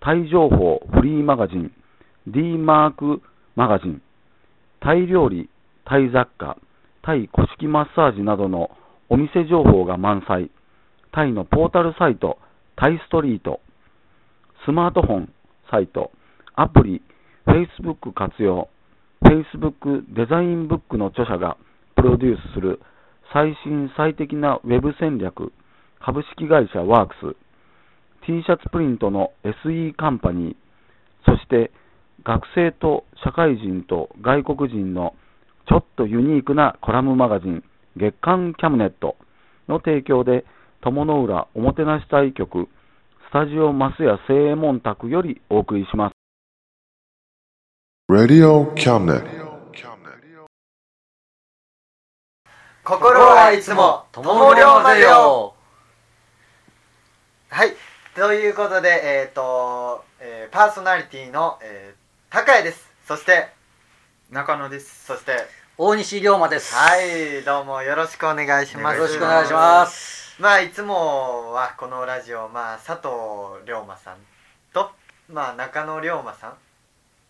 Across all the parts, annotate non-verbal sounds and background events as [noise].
タイ情報フリーマガジン D マークマガジンタイ料理、タイ雑貨、タイ古式マッサージなどのお店情報が満載、タイのポータルサイト、タイストリート、スマートフォンサイト、アプリ、Facebook 活用、Facebook デザインブックの著者がプロデュースする最新最適なウェブ戦略、株式会社ワークス、T シャツプリントの SE カンパニー、そして学生と社会人と外国人のちょっとユニークなコラムマガジン月刊キャムネットの提供で友の浦おもてなし隊局スタジオマスヤ正右衛門宅よりお送りします。Radio Cabinet. 心はいつも友龍までよはいということでえっ、と、えーパーソナリティの、えー、高谷ですそして中野です。そして大西龍馬です。はいどうもよろしくお願いしますよろしくお願いします。まあいつもはこのラジオまあ佐藤龍馬さんとまあ中野龍馬さ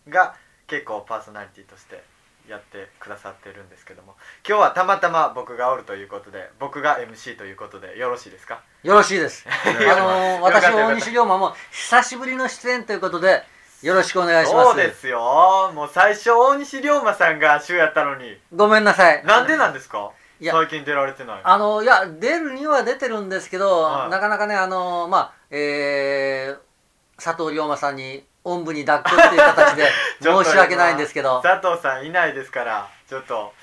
んが結構パーソナリティとしてやってくださってるんですけども。今日はたまたま僕がおるということで僕が MC ということでよろしいですか？よろしいです。あのよかった私大西龍馬も久しぶりの出演ということでよろしくお願いします。そうですよ。もう最初大西龍馬さんが主やったのに。ごめんなさい。なんでなんですか？いや最近出られてないあのいや出るには出てるんですけど、はい。なかなかねあのまあえー、佐藤龍馬さんにおんぶに抱っこっていう形で [laughs] 申し訳ないんですけど。佐藤さんいないですからちょっと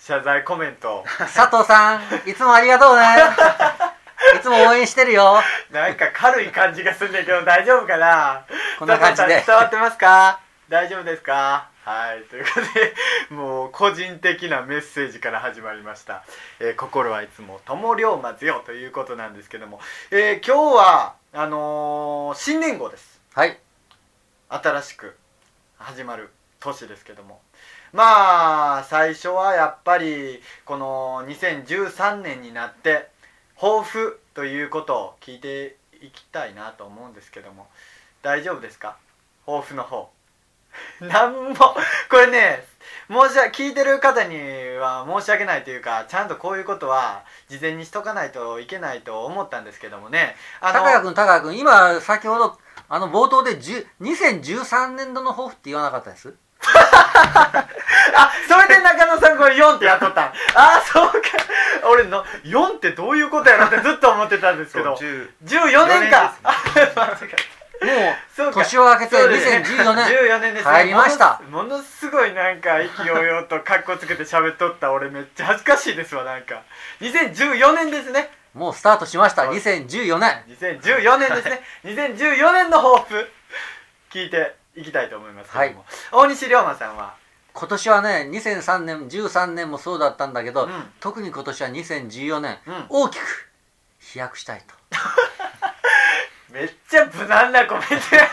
謝罪コメント。佐藤さんいつもありがとうね。[laughs] いつも応援してるよ。なんか軽い感じがするんだけど大丈夫かな？こんな感じで。伝わってますか？大丈夫ですか？はいということでもう個人的なメッセージから始まりました「えー心はいつも友龍馬ぜよ」ということなんですけども、えー今日はあのー新年号です。はい新しく始まる年ですけども。まあ最初はやっぱりこの2013年になって抱負ということを聞いていきたいなと思うんですけども。大丈夫ですか？抱負の方。[laughs] なんも。これね申し訳聞いてる方には申し訳ないというかちゃんとこういうことは事前にしとかないといけないと思ったんですけどもね。あ高谷君高谷君今先ほどあの冒頭で10 2013年度の抱負って言わなかったです？[laughs] あそれで中野さんこれ4ってやっとった。ん [laughs] あそうか。俺の4ってどういうことやろってずっと思ってたんですけど。10 14年か。[laughs] もそう年を明けてそうですね。2014年14年ですね。入りました。ものすごいなんか意気揚々とカッコつけて喋っとった。俺めっちゃ恥ずかしいですわなんか。2014年ですねもうスタートしました。はい2014年。2014年ですね。[laughs] 2014年の抱負。聞いていきたいと思いますけども、大西龍馬さんは？今年はね2003年13年もそうだったんだけど、うん。特に今年は2014年、うん。大きく飛躍したいと。[laughs] めっちゃ無難なコメント [laughs] や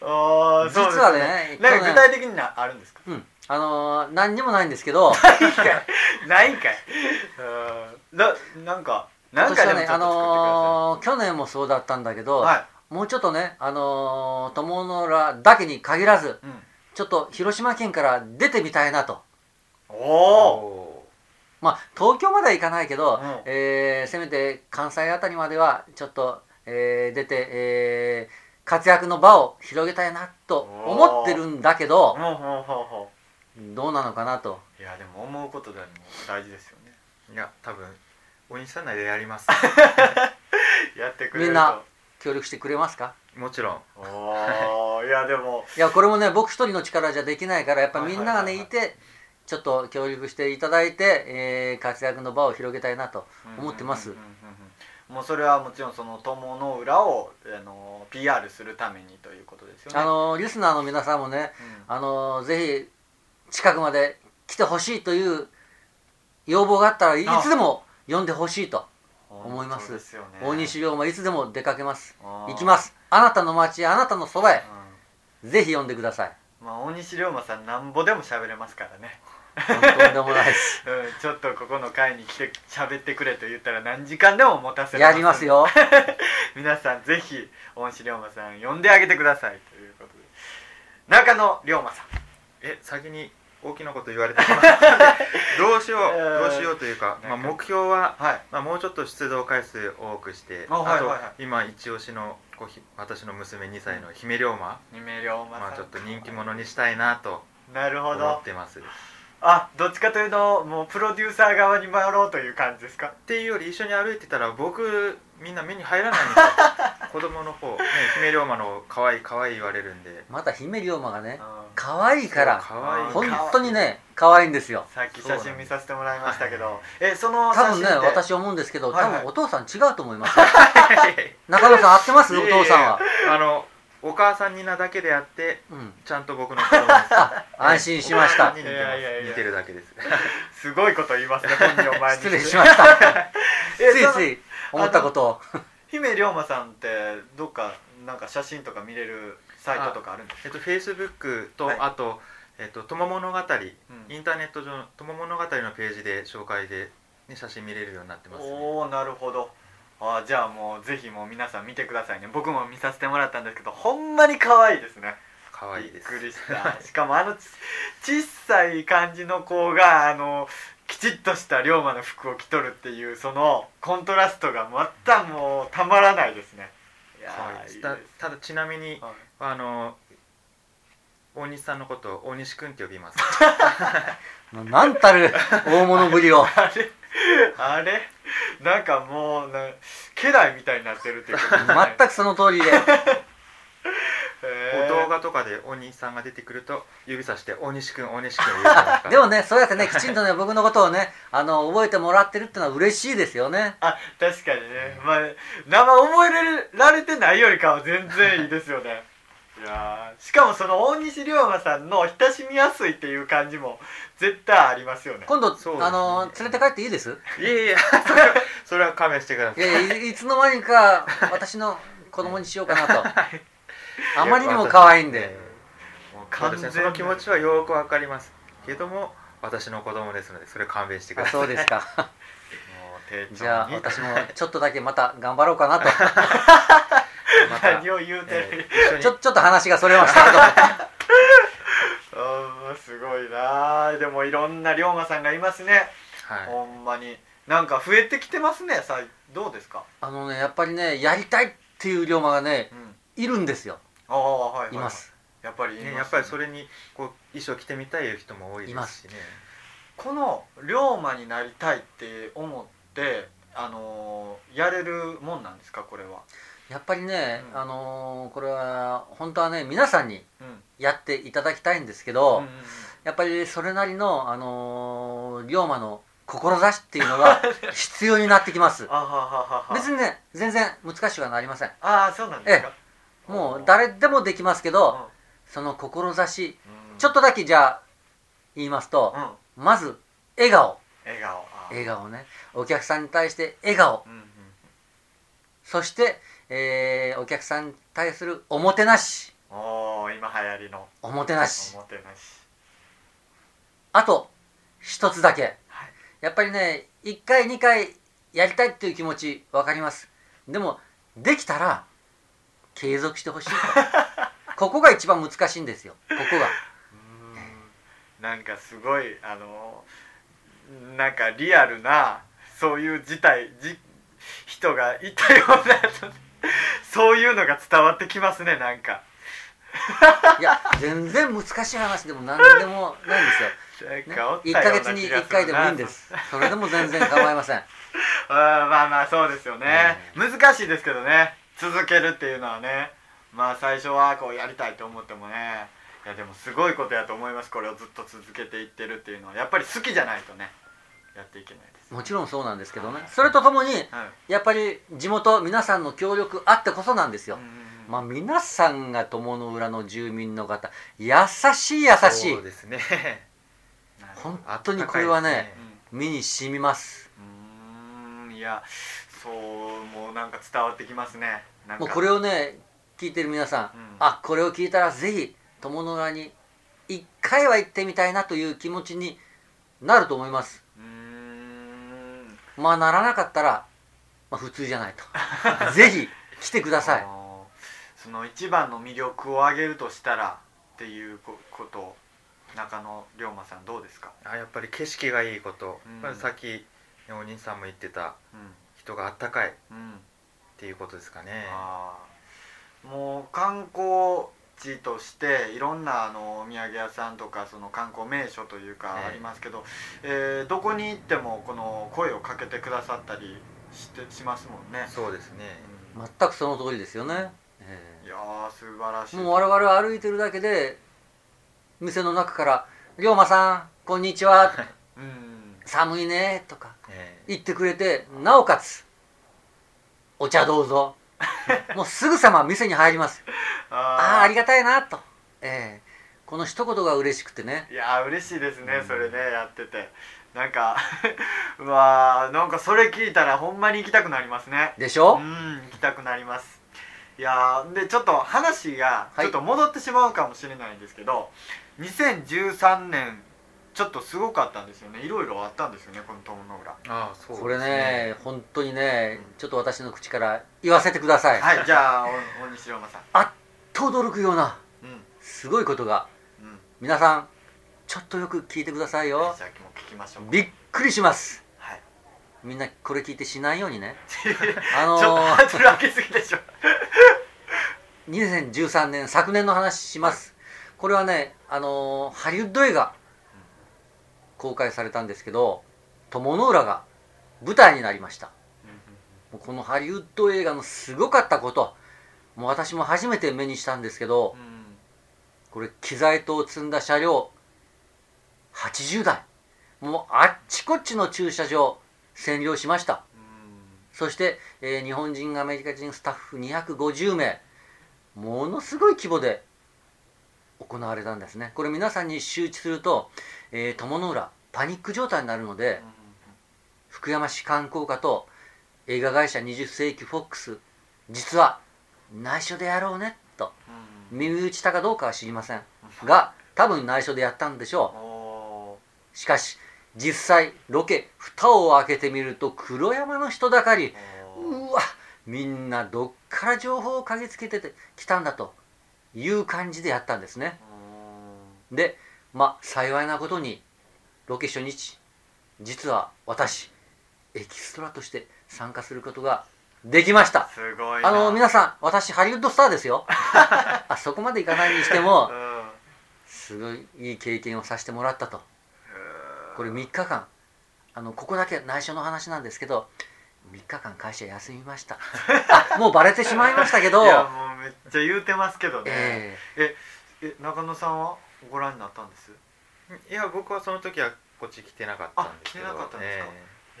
おーそうです実はねなんか去年具体的になあるんですか？うん。あのー、何にもないんですけど。ないんかい。ないんかななんかね、あのー、去年もそうだったんだけど、はい。もうちょっとね、あのー、友の浦だけに限らずうん。ちょっと広島県から出てみたいなと。おおまあ東京までは行かないけど、うん。えーせめて関西あたりまではちょっと、えー出て、えー活躍の場を広げたいなと思ってるんだけどどうなのかなと。ういやでも思うことでも大事ですよね。いや、多分、お兄さん内でやります。[laughs] やってくれると。みんな協力してくれますか？もちろん。[laughs] いやでも。いやこれもね僕一人の力じゃできないからやっぱみんながね、はいてちょっと協力していただいて、えー活躍の場を広げたいなと思ってます、もうそれはもちろんその友の浦をあの PR するためにということですよね。あのリスナーの皆さんもねあのぜひ近くまで来てほしいという要望があったらいあつでも呼んでほしいとうん思います。ね。大西龍馬いつでも出かけます。行きます。あなたの町あなたのそばへ。うぜひ呼んでください。んまあ大西龍馬さんなんぼでも喋れますからねとんでもないです。[laughs] うん、ちょっとここの会に来て喋ってくれと言ったら何時間でも持たせやりますよ。[laughs] 皆さんぜひ大西龍馬さん呼んであげてくださいということで。中野龍馬さん。え先に大きなこと言われてしまったんでどうしよう、え [laughs] ーどうしようというか、まあ、目標は、はい。まあ、もうちょっと出動回数多くしてあはいはいはい。と今一押しの私の娘2歳の姫龍馬、二名龍馬さん、まあ、ちょっと人気者にしたいなとなるほ思っどてます。っあどっちかというともうプロデューサー側に回ろうという感じですか？ていうより一緒に歩いてたら僕みんな目に入らないんですよ。[laughs] 子供の方、ね、姫龍馬の可愛い可愛い言われるんで。また姫龍馬がねうん可愛いからそう可愛い。本当にね可愛いんですよ。さっき写真見させてもらいましたけど、えその写多分真って？ね私思うんですけどはいはい。多分お父さん違うと思いますよ。[laughs] 中野さん合ってます？お父さんは、あのお母さんになだけであってうん、ちゃんと僕の子供です [laughs] あ安心しました。[laughs] に似てるだけです。[laughs] すごいこと言いますね本人を前に。失礼しました。ついつい思ったことを。姫龍馬さんってどっかなんか写真とか見れるサイトとかあるんですか？えっとフェイスブックと、はい。あとえっと友物語、ん。インターネット上の友物語のページで紹介で、ね、写真見れるようになってます、ね、おおなるほどあじゃあもうぜひもう皆さん見てくださいね。僕も見させてもらったんですけどほんまに可愛いですね。可愛いです。びっくりした。しかもあのち小さい感じの子があのきちっとした龍馬の服を着とるっていうそのコントラストがまたもうたまらないですね。いやたただちなみにはい。あの大西さんのことを大西くんって呼びます。[laughs] なんたる大物ぶりを。あれ？あれ？[laughs] なんかもうな家来みたいになってるっていうか、全くその通りで。動画とかで大西さんが出てくると指さして大西くん大西くん言うてますか。ら [laughs] でもねそうやってねきちんとね僕のことをねあの覚えてもらってるってのは嬉しいですよね。あ確かにね、まあ名前覚えられてないよりかは全然いいですよねいやーしかもその大西龍馬さんの親しみやすいっていう感じも絶対ありますよね。今度、ね。あの連れて帰っていいです？いやいやそれはそれは勘弁してください。いやいつの間にか私の子供にしようかなと。[laughs] あまりにも可愛いんで。もうその気持ちはよくわかりますけども私の子供ですのでそれ勘弁してくあださい。そうですか。[laughs] じゃあ私もちょっとだけまた頑張ろうかなと [laughs] また何を言うてる、えーちょちょっと話がそれましたけど。[laughs] すごいなー。でもいろんな龍馬さんがいますね、はい。ほんまに。なんか増えてきてますねさどうですか？あのねやっぱりねやりたいっていう龍馬がねうん。いるんですよ。ああはいはいい。ます。やっぱりいますね、やっぱりそれにこう衣装着てみたいいう人も多いですしね。この龍馬になりたいって思ってあのーやれるもんなんですかこれは？やっぱりね、うん。あのーこれは本当はね皆さんにうん。やっていただきたいんですけうど、んうん。やっぱりそれなりの、あのー龍馬の志っていうのが [laughs] 必要になってきます。別にね全然難しくはなりません。ああそうなんですか。もう誰でもできますけどその志ちょっととだけじゃあ言いますとうん。まず笑顔。笑顔。笑顔ね。お客さんに対して笑顔。うんうん。そして、えーお客さんに対するおもてなし。おお今流行りの。おもてなし。おもてなし。あと一つだけ、はい。やっぱりね1回2回やりたいっていう気持ち分かります。でもできたら継続してほしいと。[laughs] ここが一番難しいんですよ。ここが。うーん。なんかすごいあのなんかリアルなそういう事態じ人がいたような [laughs] そういうのが伝わってきますねなんか。[laughs] いや全然難しい話でも何でもないんですよ、ねかおっ、た1ようなヶ月に気がするな。1回でもいいんです。それでも全然構いません。あーまあまあそうですよね、難しいですけどね。続けるっていうのはね。まあ最初はこうやりたいと思ってもね。いやでもすごいことやと思います。これをずっと続けていってるっていうのは。やっぱり好きじゃないとねやっていけないです。もちろんそうなんですけどね。それとともにはい。やっぱり地元皆さんの協力あってこそなんですよ。まあ皆さんが友の浦の住民の方優しい優しい。そうですね。[laughs] 本当にこれはねあったかいです身に染みます。うーん。いやそうもうなんか伝わってきますね。もうこれをね聞いてる皆さん、うん。あこれを聞いたらぜひ友の浦に一回は行ってみたいなという気持ちになると思いますまあならなかったら、まあ、普通じゃないと。[laughs] ぜひ来てください。その一番の魅力を挙げるとしたらっていうここと中野龍馬さんどうですか？あやっぱり景色がいいこと、うん。やっぱりさっきねお兄さんも言ってたうん。人があったかいっうん。ていうことですかね。もう観光地としていろんなあのお土産屋さんとかその観光名所というかええありますけど、えーどこに行ってもこの声をかけてくださったりしてしますもんね、そうですね。う全くその通りですよね、えんいやー素晴らしい。えもう我々は歩いてるだけで店の中から「龍馬さんこんにちは。[laughs] うん。寒いね」とかえ。言ってくれてなおかつ「お茶どうぞ」[laughs] もうすぐさま店に入りますあああありがたいなと、ええ。この一言が嬉しくてね。いやー嬉しいですね、うん。それねやってて。なんか [laughs] うわーなんかそれ聞いたらほんまに行きたくなりますね。でしょ、うん行きたくなります。いやーでちょっと話がはい。ちょっと戻ってしまうかもしれないんですけど、2013年ちょっとすごかったんですよね。いろいろあったんですよねこの友の浦ああそうですこれね本当にねちょっと私の口から言わせてください、はいじゃあお大西龍馬さん。あっと驚くようなうん。すごいことが。うん。皆さんちょっとよく聞いてくださいよ。じゃあもう聞きましょう。びっくりします。はい。みんなこれ聞いてしないようにね。[laughs] あちょっのとハードル上げすぎでしょ。[laughs] 2013年昨年の話します、これはねあのーハリウッド映画公開されたんですけど友の浦が舞台になりました。もうこのハリウッド映画のすごかったこともう私も初めて目にしたんですけどこれ機材等を積んだ車両80台。もうあっちこっちの駐車場占領しました。そして、えー日本人アメリカ人スタッフ250名。ものすごい規模で行われたんですね。これ皆さんに周知すると、えー友の浦パニック状態になるので福山市観光課と映画会社20世紀フォックス実は内緒でやろうねとうんうん。耳打ちしたかどうかは知りません。が多分内緒でやったんでしょおうしかし実際ロケ蓋を開けてみると黒山の人だかりうわみんなどっから情報を嗅ぎつけててきたんだという感じでやったんですね。でまあ幸いなことにロケ初日実は私エキストラとして参加することができました。すごいな。あの皆さん私ハリウッドスターですよ。[laughs] あそこまでいかないにしてもうん。すごいいい経験をさせてもらったと。これ3日間。あのここだけ内緒の話なんですけど3日間会社休みました。[laughs] あもうバレてしまいましたけど。いやもうめっちゃ言うてますけどね、ええ。中野さんはご覧になったんです？いや僕はその時はこっち来てなかったんですけど。あ来てなかったんですか？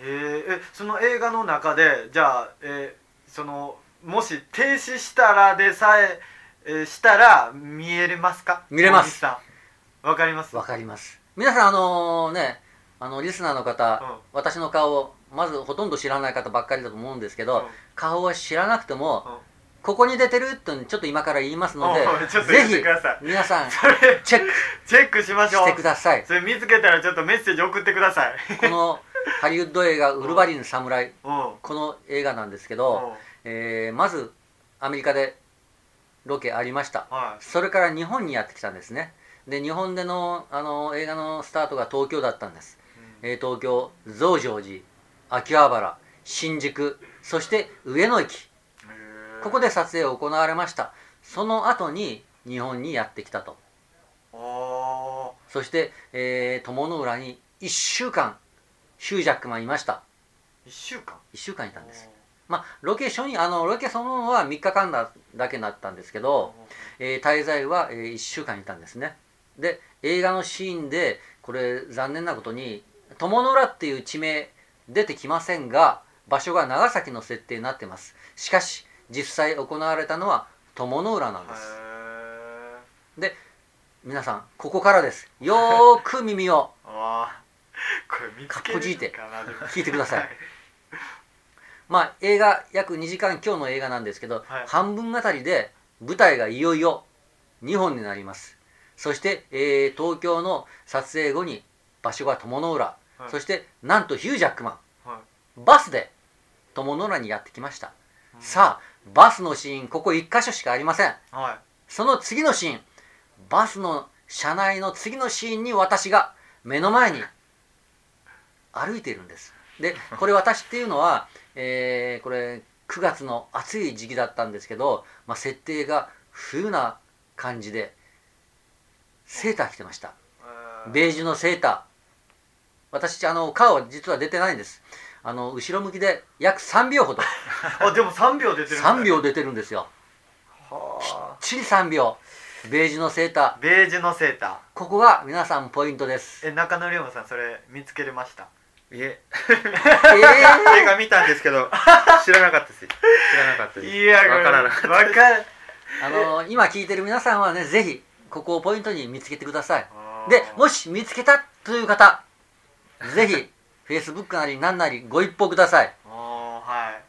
ええ。ーえ。その映画の中でじゃあ、えーそのもし停止したらでさええーしたら見えれますか？見れます。わかります？わかります。皆さんあのねあのリスナーの方、うん。私の顔をまずほとんど知らない方ばっかりだと思うんですけど、うん。顔は知らなくても、うん。ここに出てるってちょっと今から言いますのでおい [laughs] ちょっと言ってぜひください。皆さんそれチェック。チェックしましょう。してください。それ見つけたらちょっとメッセージ送ってください。このハリウッド映画「ウルヴァリン侍」うん。この映画なんですけうん。ど、えーまずアメリカでロケありました。はい。それから日本にやってきたんですね。で日本でのあの映画のスタートが東京だったんです、えー東京増上寺秋葉原新宿そして上野駅。ここで撮影を行われました。その後に日本にやってきたと。おそして、えー友の浦に1週間ヒュージャックマンいました。ー1週間？1週間いたんです。まあロケ初日あのロケそのものは3日間だだけになったんですけど、えー滞在は、え1週間いたんですね。で映画のシーンでこれ残念なことに友の浦っていう地名出てきませんが場所が長崎の設定になってます。しかし実際行われたのは友の浦なんです。へ皆さんここからです。よーく耳をー [laughs] あー。これ見つけるのかなでも。聞いてください。まあ映画約2時間今日の映画なんですけど、はい。半分あたりで舞台がいよいよ2本になります。そして、えー東京の撮影後に場所が友の浦、はい。そしてなんとヒュージャックマン。はバスで友の浦にやってきました、さあバスのシーンここ1箇所しかありません。い。はその次のシーン。バスの車内の次のシーンに私が目の前に歩いているんです。で [laughs] これ私っていうのは、えーこれ9月の暑い時期だったんですけど、まあ、設定が冬な感じでセーター着てました。ベージュのセーター私あの顔は実は出てないんです。あの後ろ向きで約3秒ほど。[laughs] あでも3秒出てるんだ。3秒出てるんですよ。はあ。ちり3秒。ベージュのセーター。ベージュのセーター。ここが皆さんポイントです。え中野龍馬さんそれ見つけれました？いえ。え [laughs] 映画見たんですけど [laughs] 知らなかったです。知らなかったです。いやわからなかったわかる。ー、あの今聞いてる皆さんはね、ぜひここをポイントに見つけてください。で、もし見つけたという方、ぜひ Facebook なり何なりご一報ください。おーはい。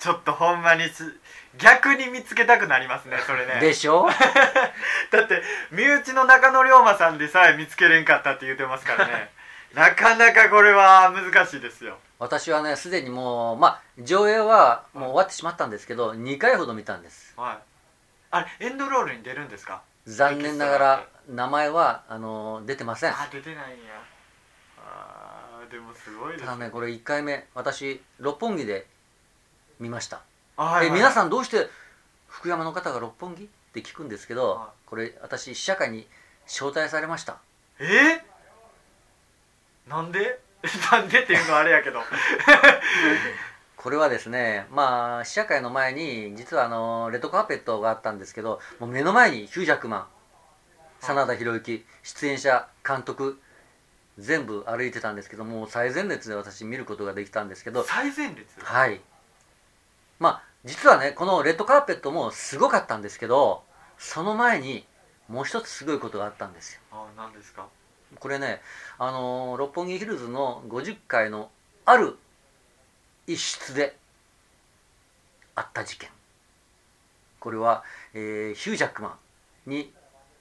ちょっとほんまにす逆に見つけたくなりますねそれね。でしょ？[laughs] だって身内の中野龍馬さんでさえ見つけれんかったって言ってますからね。[laughs] なかなかこれは難しいですよ。私はね、すでにもう、まあ、上映はもう終わってしまったんですけど、2回ほど見たんです。はい。あれエンドロールに出るんですか？残念ながら名前はあの出てません。あ出てないんやでもすごいですただね、これ1回目、私、六本木で見ました。あはい皆さんどうして福山の方が六本木って聞くんですけど、はこれ私試写会に招待されました。えなんで？[laughs] なんでっていうのはあれやけど。これはですねまあ試写会の前に実はあのレッドカーペットがあったんですけどもう目の前にヒュージャックマン真田広之出演者監督全部歩いてたんですけどもう最前列で私見ることができたんですけど最前列？はい。まあ実はねこのレッドカーペットもすごかったんですけどその前にもう一つすごいことがあったんですよ。あ何ですか？これねあのー六本木ヒルズの50階のある一室であった事件。これは、えーヒュージャックマンに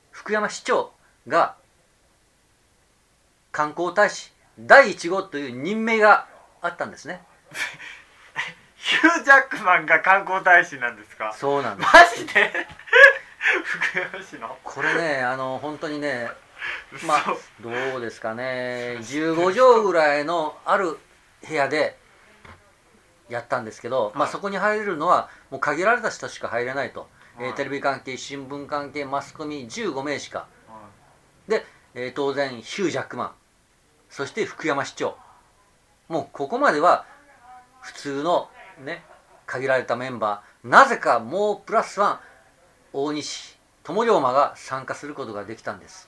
福山市長が観光大使第1号という任命があったんですね。ヒュージャックマンが観光大使なんですか？そうなんです。マジで？福山市の？これねあの本当にね嘘、まあどうですかね。15畳ぐらいのある部屋でやったんですけど、まあ、はい。そこに入れるのはもう限られた人しか入れないと、えーはい。テレビ関係新聞関係マスコミ15名しか。はで、えー当然ヒュージャックマン。そして福山市長。もうここまでは普通のね限られたメンバー。なぜかもうプラスワン大西友龍馬が参加することができたんです。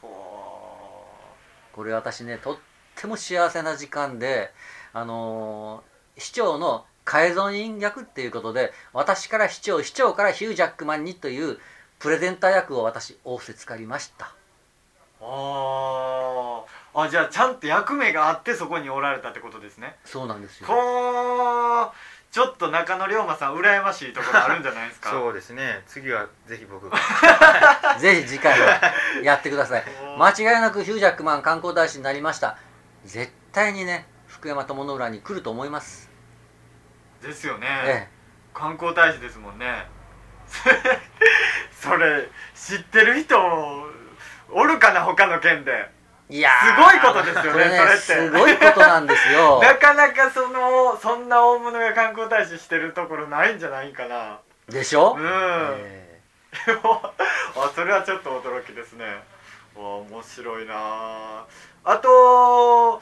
これ私ねとっても幸せな時間であのー市長の改造人役っていうことで私から市長市長からヒュージャックマンにというプレゼンター役を私仰せつかりましたあー。あじゃあちゃんと役目があってそこにおられたってことですね。そうなんですよ。ちょっと中野龍馬さん羨ましいところあるんじゃないですか。そうですね。次はぜひ僕が。[laughs] ぜひ次回はやってください。[laughs] 間違いなくヒュージャックマン観光大使になりました。絶対にね福山友の浦に来ると思います。ですよね、え。観光大使ですもんね。[laughs] それ知ってる人おるかな他の県で。えいやーすごいことですよねねそれって。すごいことなんですよ。[laughs] なかなかそのそんな大物が観光大使してるところないんじゃないかな。でしょ、うん、え。[laughs] あそれはちょっと驚きですね。わ面白いなあ。あと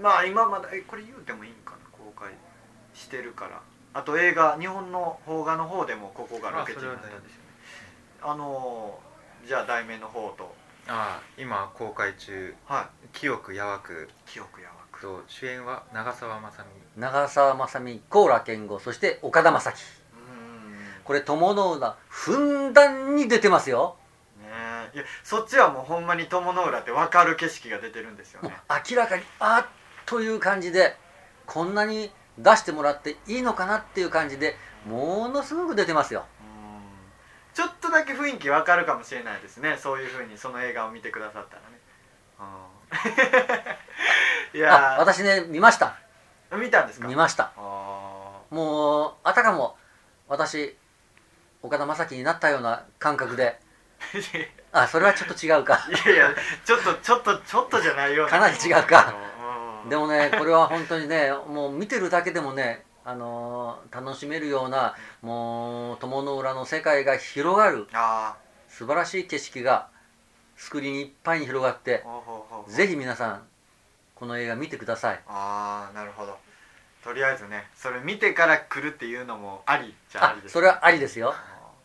まあ今まだえこれ言うてもいいんかな公開してるから。あと映画日本の邦画の方でもここがロケ地になったんですよね。ああのーじゃあ題名の方とあ今公開中。はい「清くやわく。記憶やわ」く。と主演は長澤まさみ。長澤まさみ高良健吾そして岡田将生。うん。これ友の浦ふんだんに出てますよ。ねえ。いやそっちはもうほんまに友の浦って分かる景色が出てるんですよもうね明らかにあっという感じでこんなに出してもらっていいのかなっていう感じでものすごく出てますよ。うんちょっとだけ雰囲気分かるかもしれないですね。そういうふうにその映画を見てくださったらね。うん [laughs] いあや私ね見ました。ー見たんですか？見ました。あもうあたかも私岡田将生になったような感覚で。ー [laughs] あそれはちょっと違うか。いやいやちょっとちょっとちょっとじゃないよかなり違うか。うん。でもねこれは本当にねもう見てるだけでもねあのー楽しめるようなもう友の浦の世界が広がるあ素晴らしい景色がスクリーンいっぱいに広がってぜひ皆さんこの映画見てください。ああなるほど。とりあえずねそれ見てから来るっていうのもありじゃありですそれはありですよ。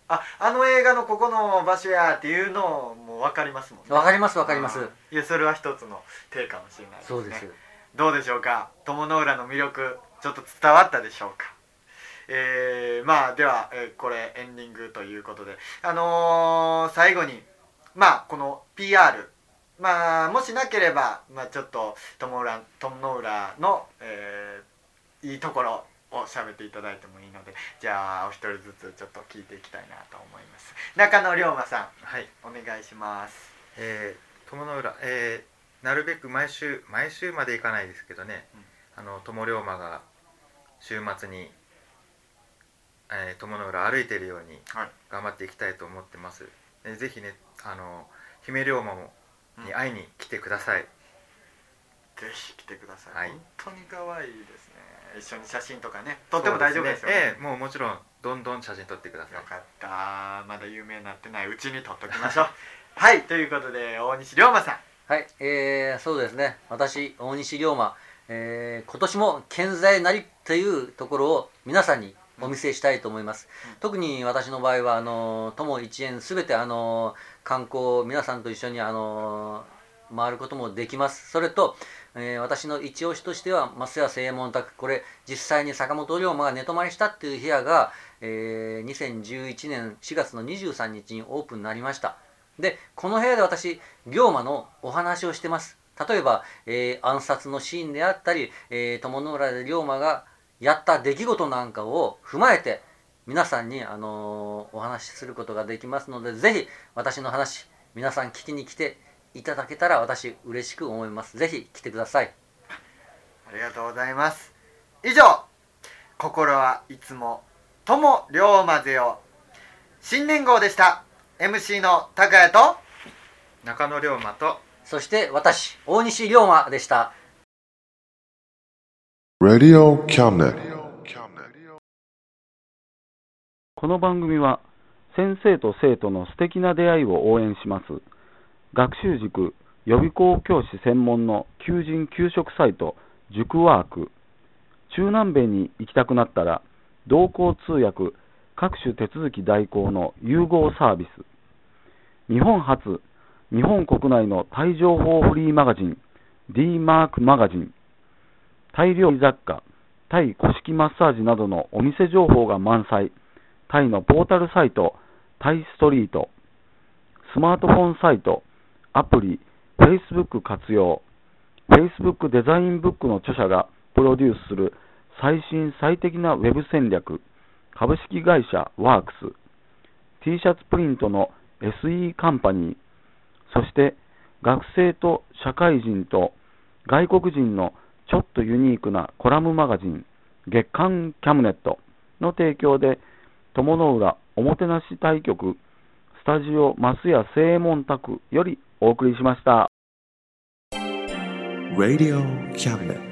ああの映画のここの場所やっていうのも分かりますもんね。わかりますわかります。いやそれは一つの手かもしれないですね。そうです。どうでしょうか？友の浦の魅力ちょっと伝わったでしょうか。えー、まあでは、えーこれエンディングということで。あのー最後にまあこの PR まあもしなければ、まあ、ちょっと友浦友の浦の、えーいいところを喋っていただいてもいいのでじゃあお一人ずつちょっと聞いていきたいなと思います。中野龍馬さはい。んお願いします。えー、友の浦えー、なるべく毎週毎週まで行かないですけどね、あの友龍馬が週末に、えー、友の浦歩いてるようにはい。頑張っていきたいと思ってます、えーぜひねあの姫龍馬もに会いに来てください、ぜひ来てください、はい。本当に可愛いですね。一緒に写真とかね撮っても大丈夫ですよね。ええもうもちろんどんどん写真撮ってください。よかった。まだ有名になってない。うちに撮っときましょう。[laughs] はい。ということで大西龍馬さん。はい、えー、そうですね。私大西龍馬、えー今年も健在なりというところを皆さんにお見せしたいと思います、うん。特に私の場合はあの友一円すべてあの観光皆さんと一緒にあの回ることもできます。それと、えー私の一押しとしては増屋正右衛門宅。これ実際に坂本龍馬が寝泊まりしたっていう部屋が、えー2011年4月の23日にオープンになりました。でこの部屋で私龍馬のお話をしてます例えば、えー暗殺のシーンであったり、えー友の浦で龍馬がやった出来事なんかを踏まえて皆さんに、あのーお話しすることができますのでぜひ私の話皆さん聞きに来ていただけたら私嬉しく思います。ぜひ来てください。ありがとうございます。以上心はいつも友龍馬ぜよ。新年号でした。MC の高谷と中野龍馬とそして私大西龍馬でした.この番組は先生と生徒の素敵な出会いを応援します。学習塾予備校教師専門の求人・給食サイト塾ワーク。中南米に行きたくなったら同行通訳各種手続き代行の融合サービス。日本初日本国内のタイ情報フリーマガジン D マークマガジンタイ料理雑貨タイ古式マッサージなどのお店情報が満載タイのポータルサイト、タイストリート、スマートフォンサイト、アプリ、Facebook 活用、Facebook デザインブックの著者がプロデュースする最新最適なウェブ戦略、株式会社ワークス、T シャツプリントの SE カンパニー、そして学生と社会人と外国人のちょっとユニークなコラムマガジン、月刊キャムネットの提供で、友の浦おもてなし対局スタジオ増屋正門宅よりお送りしました。Radio Cabinet.